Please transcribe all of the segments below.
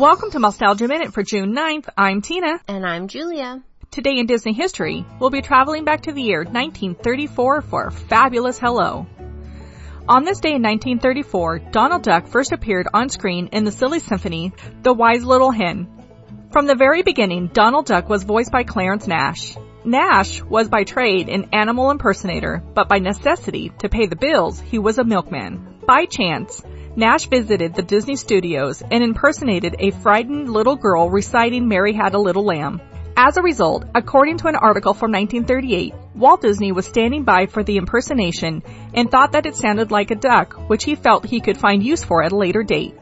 Welcome to Mousetalgia Minute for June 9th. I'm Tina. And I'm Julia. Today in Disney history, we'll be traveling back to the year 1934 for a fabulous hello. On this day in 1934, Donald Duck first appeared on screen in the silly symphony, The Wise Little Hen. From the very beginning, Donald Duck was voiced by Clarence Nash. Nash was by trade an animal impersonator, but by necessity, to pay the bills, he was a milkman. By chance, Nash visited the Disney studios and impersonated a frightened little girl reciting Mary Had a Little Lamb. As a result, according to an article from 1938, Walt Disney was standing by for the impersonation and thought that it sounded like a duck, which he felt he could find use for at a later date.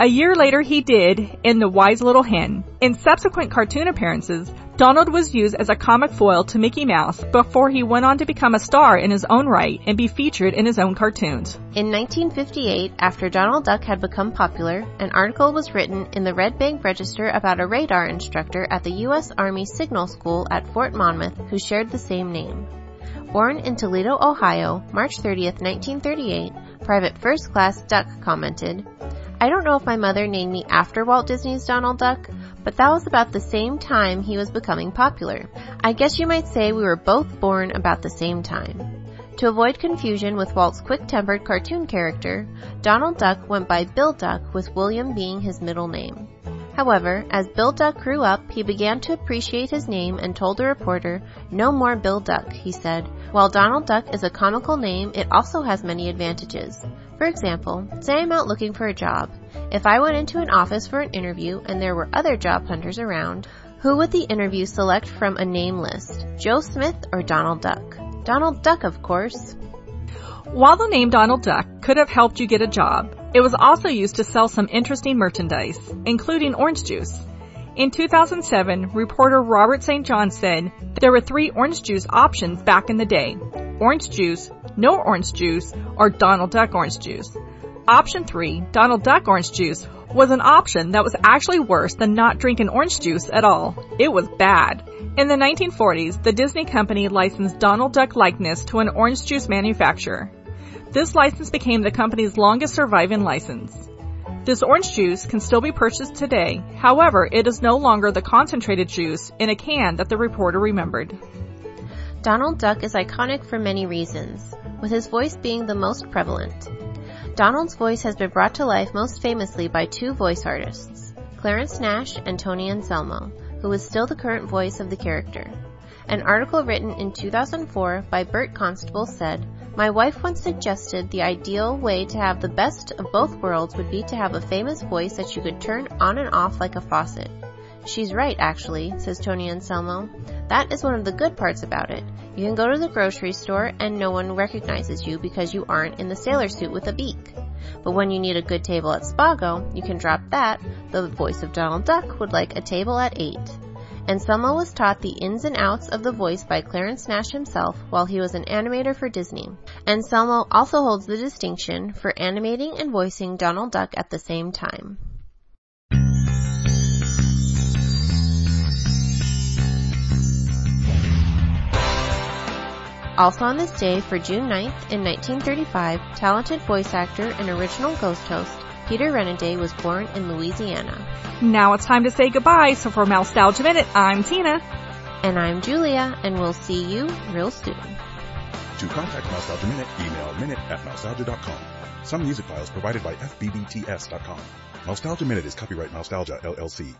A year later he did in The Wise Little Hen. In subsequent cartoon appearances, Donald was used as a comic foil to Mickey Mouse before he went on to become a star in his own right and be featured in his own cartoons. In 1958, after Donald Duck had become popular, an article was written in the Red Bank Register about a radar instructor at the U.S. Army Signal School at Fort Monmouth who shared the same name. Born in Toledo, Ohio, March 30, 1938, Private First Class Duck commented, I don't know if my mother named me after Walt Disney's Donald Duck, but that was about the same time he was becoming popular. I guess you might say we were both born about the same time. To avoid confusion with Walt's quick-tempered cartoon character, Donald Duck went by Bill Duck with William being his middle name. However, as Bill Duck grew up, he began to appreciate his name and told a reporter, no more Bill Duck, he said. While Donald Duck is a comical name, it also has many advantages. For example, say I'm out looking for a job. If I went into an office for an interview and there were other job hunters around, who would the interview select from a name list? Joe Smith or Donald Duck? Donald Duck, of course. While the name Donald Duck could have helped you get a job, it was also used to sell some interesting merchandise, including orange juice. In 2007, reporter Robert St. John said there were three orange juice options back in the day. Orange juice, no orange juice, or Donald Duck orange juice. Option 3, Donald Duck orange juice, was an option that was actually worse than not drinking orange juice at all. It was bad. In the 1940s, the Disney company licensed Donald Duck likeness to an orange juice manufacturer. This license became the company's longest surviving license. This orange juice can still be purchased today. However, it is no longer the concentrated juice in a can that the reporter remembered. Donald Duck is iconic for many reasons, with his voice being the most prevalent. Donald's voice has been brought to life most famously by two voice artists, Clarence Nash and Tony Anselmo, who is still the current voice of the character. An article written in 2004 by Burt Constable said, My wife once suggested the ideal way to have the best of both worlds would be to have a famous voice that you could turn on and off like a faucet. She's right, actually, says Tony Anselmo. That is one of the good parts about it. You can go to the grocery store and no one recognizes you because you aren't in the sailor suit with a beak. But when you need a good table at Spago, you can drop that. Though the voice of Donald Duck would like a table at 8. Anselmo was taught the ins and outs of the voice by Clarence Nash himself while he was an animator for Disney. Anselmo also holds the distinction for animating and voicing Donald Duck at the same time. Also on this day, for June 9th, in 1935, talented voice actor and original ghost host Peter Renaday was born in Louisiana. Now it's time to say goodbye, so for Mousetalgia Minute, I'm Tina. And I'm Julia, and we'll see you real soon. To contact Mousetalgia Minute, email minute at mousetalgia.com. Some music files provided by FBBTS.com. Mousetalgia Minute is copyright Mousetalgia LLC.